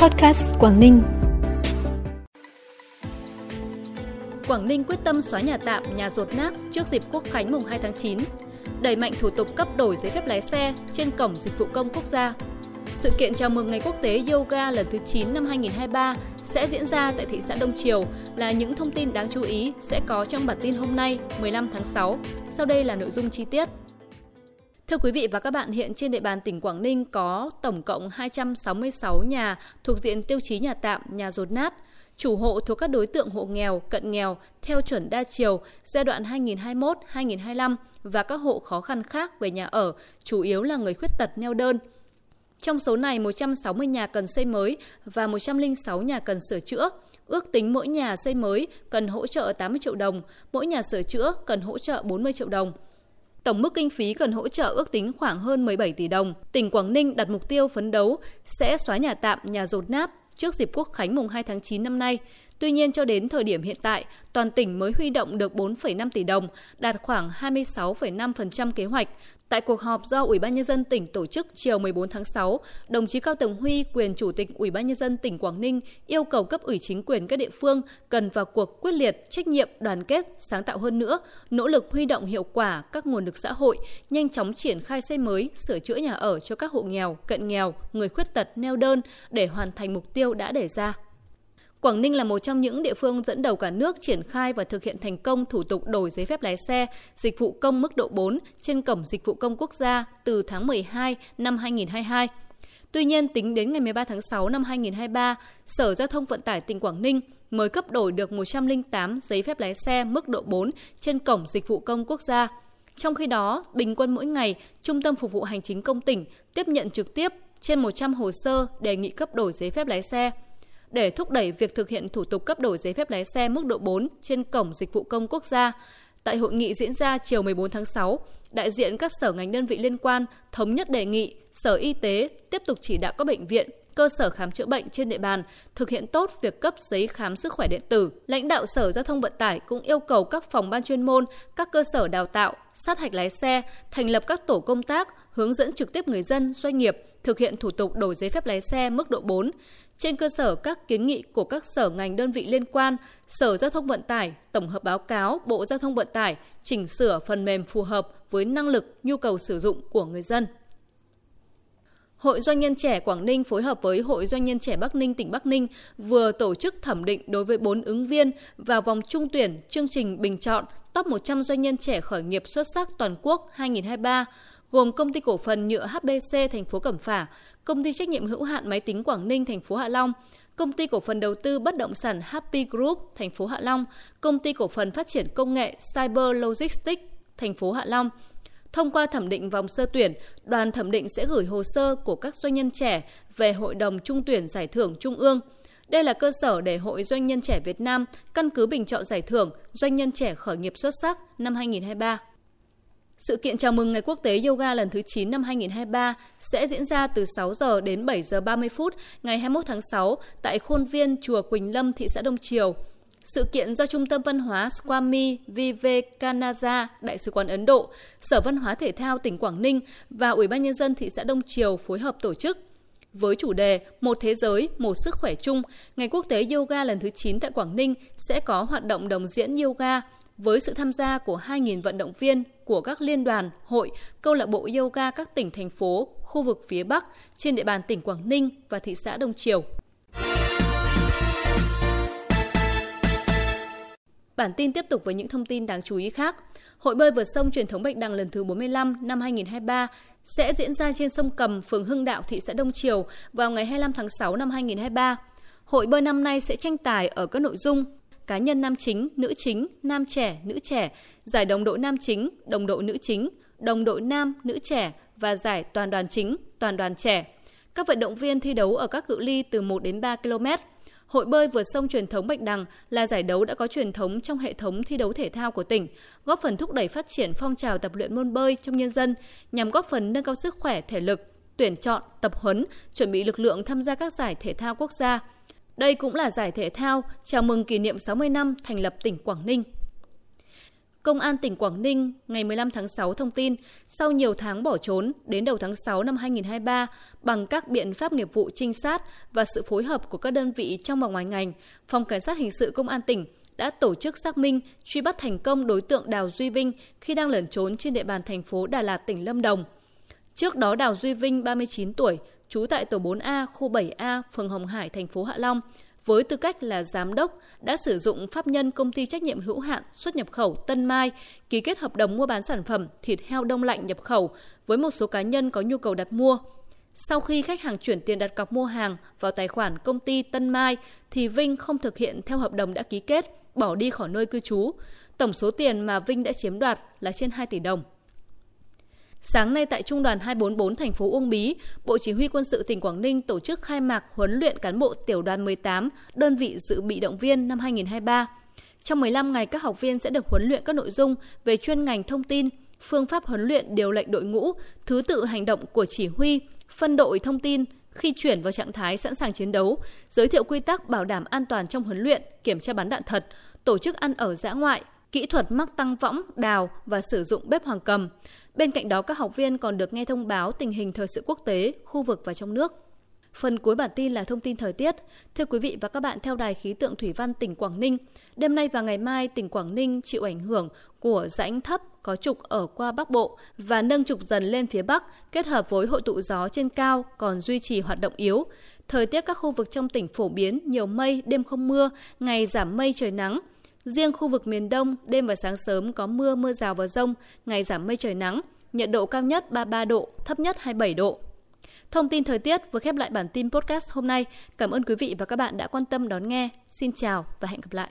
Podcast Quảng Ninh. Quảng Ninh quyết tâm xóa nhà tạm, nhà rột nát trước dịp Quốc khánh mùng 2 tháng 9, đẩy mạnh thủ tục cấp đổi giấy phép lái xe trên cổng dịch vụ công quốc gia. Sự kiện chào mừng Ngày Quốc tế Yoga lần thứ 9 năm 2023 sẽ diễn ra tại thị xã Đông Triều là những thông tin đáng chú ý sẽ có trong bản tin hôm nay 15 tháng 6. Sau đây là nội dung chi tiết. Thưa quý vị và các bạn, hiện trên địa bàn tỉnh Quảng Ninh có tổng cộng 266 nhà thuộc diện tiêu chí nhà tạm, nhà rột nát, chủ hộ thuộc các đối tượng hộ nghèo, cận nghèo theo chuẩn đa chiều giai đoạn 2021-2025 và các hộ khó khăn khác về nhà ở, chủ yếu là người khuyết tật neo đơn. Trong số này, 160 nhà cần xây mới và 106 nhà cần sửa chữa. Ước tính mỗi nhà xây mới cần hỗ trợ 80 triệu đồng, mỗi nhà sửa chữa cần hỗ trợ 40 triệu đồng. Tổng mức kinh phí cần hỗ trợ ước tính khoảng hơn 17 tỷ đồng. Tỉnh Quảng Ninh đặt mục tiêu phấn đấu sẽ xóa nhà tạm, nhà rột nát trước dịp Quốc khánh mùng 2 tháng 9 năm nay. Tuy nhiên cho đến thời điểm hiện tại, toàn tỉnh mới huy động được 4,5 tỷ đồng, đạt khoảng 26,5% kế hoạch. Tại cuộc họp do Ủy ban nhân dân tỉnh tổ chức chiều 14 tháng 6, đồng chí Cao Tường Huy, quyền chủ tịch Ủy ban nhân dân tỉnh Quảng Ninh yêu cầu cấp ủy chính quyền các địa phương cần vào cuộc quyết liệt, trách nhiệm, đoàn kết, sáng tạo hơn nữa, nỗ lực huy động hiệu quả các nguồn lực xã hội, nhanh chóng triển khai xây mới, sửa chữa nhà ở cho các hộ nghèo, cận nghèo, người khuyết tật, neo đơn để hoàn thành mục tiêu đã đề ra. Quảng Ninh là một trong những địa phương dẫn đầu cả nước triển khai và thực hiện thành công thủ tục đổi giấy phép lái xe, dịch vụ công mức độ 4 trên cổng dịch vụ công quốc gia từ tháng 12 năm 2022. Tuy nhiên, tính đến ngày 13 tháng 6 năm 2023, Sở Giao thông Vận tải tỉnh Quảng Ninh mới cấp đổi được 108 giấy phép lái xe mức độ 4 trên cổng dịch vụ công quốc gia. Trong khi đó, bình quân mỗi ngày, Trung tâm Phục vụ Hành chính công tỉnh tiếp nhận trực tiếp trên 100 hồ sơ đề nghị cấp đổi giấy phép lái xe để thúc đẩy việc thực hiện thủ tục cấp đổi giấy phép lái xe mức độ 4 trên cổng dịch vụ công quốc gia. Tại hội nghị diễn ra chiều 14 tháng 6, đại diện các sở ngành đơn vị liên quan thống nhất đề nghị Sở Y tế tiếp tục chỉ đạo các bệnh viện, cơ sở khám chữa bệnh trên địa bàn thực hiện tốt việc cấp giấy khám sức khỏe điện tử. Lãnh đạo Sở Giao thông Vận tải cũng yêu cầu các phòng ban chuyên môn, các cơ sở đào tạo, sát hạch lái xe, thành lập các tổ công tác, hướng dẫn trực tiếp người dân, doanh nghiệp thực hiện thủ tục đổi giấy phép lái xe mức độ 4. Trên cơ sở các kiến nghị của các sở ngành đơn vị liên quan, Sở Giao thông Vận tải tổng hợp báo cáo Bộ Giao thông Vận tải chỉnh sửa phần mềm phù hợp với năng lực, nhu cầu sử dụng của người dân. Hội Doanh nhân trẻ Quảng Ninh phối hợp với Hội Doanh nhân trẻ Bắc Ninh tỉnh Bắc Ninh vừa tổ chức thẩm định đối với 4 ứng viên vào vòng trung tuyển chương trình bình chọn top 100 doanh nhân trẻ khởi nghiệp xuất sắc toàn quốc 2023 gồm công ty cổ phần nhựa HBC thành phố Cẩm Phả, công ty trách nhiệm hữu hạn máy tính Quảng Ninh thành phố Hạ Long, công ty cổ phần đầu tư bất động sản Happy Group thành phố Hạ Long, công ty cổ phần phát triển công nghệ Cyber Logistics thành phố Hạ Long. Thông qua thẩm định vòng sơ tuyển, đoàn thẩm định sẽ gửi hồ sơ của các doanh nhân trẻ về Hội đồng Trung tuyển Giải thưởng Trung ương. Đây là cơ sở để Hội Doanh nhân trẻ Việt Nam căn cứ bình chọn giải thưởng Doanh nhân trẻ khởi nghiệp xuất sắc năm 2023. Sự kiện chào mừng Ngày Quốc tế Yoga lần thứ 9 năm 2023 sẽ diễn ra từ 6 giờ đến 7 giờ 30 phút ngày 21 tháng 6 tại khuôn viên Chùa Quỳnh Lâm, thị xã Đông Triều. Sự kiện do Trung tâm Văn hóa Swami Vivekananda, Đại sứ quán Ấn Độ, Sở Văn hóa Thể thao tỉnh Quảng Ninh và Ủy ban Nhân dân thị xã Đông Triều phối hợp tổ chức. Với chủ đề Một thế giới, một sức khỏe chung, Ngày Quốc tế Yoga lần thứ 9 tại Quảng Ninh sẽ có hoạt động đồng diễn yoga với sự tham gia của 2.000 vận động viên của các liên đoàn, hội, câu lạc bộ yoga các tỉnh, thành phố, khu vực phía Bắc trên địa bàn tỉnh Quảng Ninh và thị xã Đông Triều. Bản tin tiếp tục với những thông tin đáng chú ý khác. Hội bơi vượt sông truyền thống Bạch Đằng lần thứ 45 năm 2023 sẽ diễn ra trên sông Cầm, phường Hưng Đạo, thị xã Đông Triều vào ngày 25 tháng 6 năm 2023. Hội bơi năm nay sẽ tranh tài ở các nội dung cá nhân nam chính, nữ chính, nam trẻ, nữ trẻ, giải đồng đội nam chính, đồng đội nữ chính, đồng đội nam, nữ trẻ và giải toàn đoàn chính, toàn đoàn trẻ. Các vận động viên thi đấu ở các cự ly từ 1 đến 3 km. Hội bơi vượt sông truyền thống Bạch Đằng là giải đấu đã có truyền thống trong hệ thống thi đấu thể thao của tỉnh, góp phần thúc đẩy phát triển phong trào tập luyện môn bơi trong nhân dân nhằm góp phần nâng cao sức khỏe thể lực, tuyển chọn, tập huấn, chuẩn bị lực lượng tham gia các giải thể thao quốc gia. Đây cũng là giải thể thao chào mừng kỷ niệm 60 năm thành lập tỉnh Quảng Ninh. Công an tỉnh Quảng Ninh ngày 15 tháng 6 thông tin, sau nhiều tháng bỏ trốn, đến đầu tháng 6 năm 2023, bằng các biện pháp nghiệp vụ trinh sát và sự phối hợp của các đơn vị trong và ngoài ngành, Phòng Cảnh sát Hình sự Công an tỉnh đã tổ chức xác minh, truy bắt thành công đối tượng Đào Duy Vinh khi đang lẩn trốn trên địa bàn thành phố Đà Lạt, tỉnh Lâm Đồng. Trước đó Đào Duy Vinh, 39 tuổi, trú tại tổ 4A, khu 7A, phường Hồng Hải, thành phố Hạ Long, với tư cách là giám đốc đã sử dụng pháp nhân công ty trách nhiệm hữu hạn xuất nhập khẩu Tân Mai ký kết hợp đồng mua bán sản phẩm thịt heo đông lạnh nhập khẩu với một số cá nhân có nhu cầu đặt mua. Sau khi khách hàng chuyển tiền đặt cọc mua hàng vào tài khoản công ty Tân Mai thì Vinh không thực hiện theo hợp đồng đã ký kết, bỏ đi khỏi nơi cư trú. Tổng số tiền mà Vinh đã chiếm đoạt là trên 2 tỷ đồng. Sáng nay tại Trung đoàn 244 thành phố Uông Bí, Bộ Chỉ huy Quân sự tỉnh Quảng Ninh tổ chức khai mạc huấn luyện cán bộ tiểu đoàn 18, đơn vị dự bị động viên năm 2023. Trong 15 ngày, các học viên sẽ được huấn luyện các nội dung về chuyên ngành thông tin, phương pháp huấn luyện điều lệnh đội ngũ, thứ tự hành động của chỉ huy, phân đội thông tin, khi chuyển vào trạng thái sẵn sàng chiến đấu, giới thiệu quy tắc bảo đảm an toàn trong huấn luyện, kiểm tra bắn đạn thật, tổ chức ăn ở dã ngoại, kỹ thuật mắc tăng võng, đào và sử dụng bếp hoàng cầm. Bên cạnh đó, các học viên còn được nghe thông báo tình hình thời sự quốc tế, khu vực và trong nước. Phần cuối bản tin là thông tin thời tiết. Thưa quý vị và các bạn, theo Đài khí tượng Thủy văn tỉnh Quảng Ninh, đêm nay và ngày mai tỉnh Quảng Ninh chịu ảnh hưởng của rãnh thấp có trục ở qua Bắc Bộ và nâng trục dần lên phía Bắc kết hợp với hội tụ gió trên cao còn duy trì hoạt động yếu. Thời tiết các khu vực trong tỉnh phổ biến nhiều mây, đêm không mưa, ngày giảm mây trời nắng. Riêng khu vực miền Đông, đêm và sáng sớm có mưa, mưa rào và rông, ngày giảm mây trời nắng, nhiệt độ cao nhất 33 độ, thấp nhất 27 độ. Thông tin thời tiết vừa khép lại bản tin podcast hôm nay. Cảm ơn quý vị và các bạn đã quan tâm đón nghe. Xin chào và hẹn gặp lại.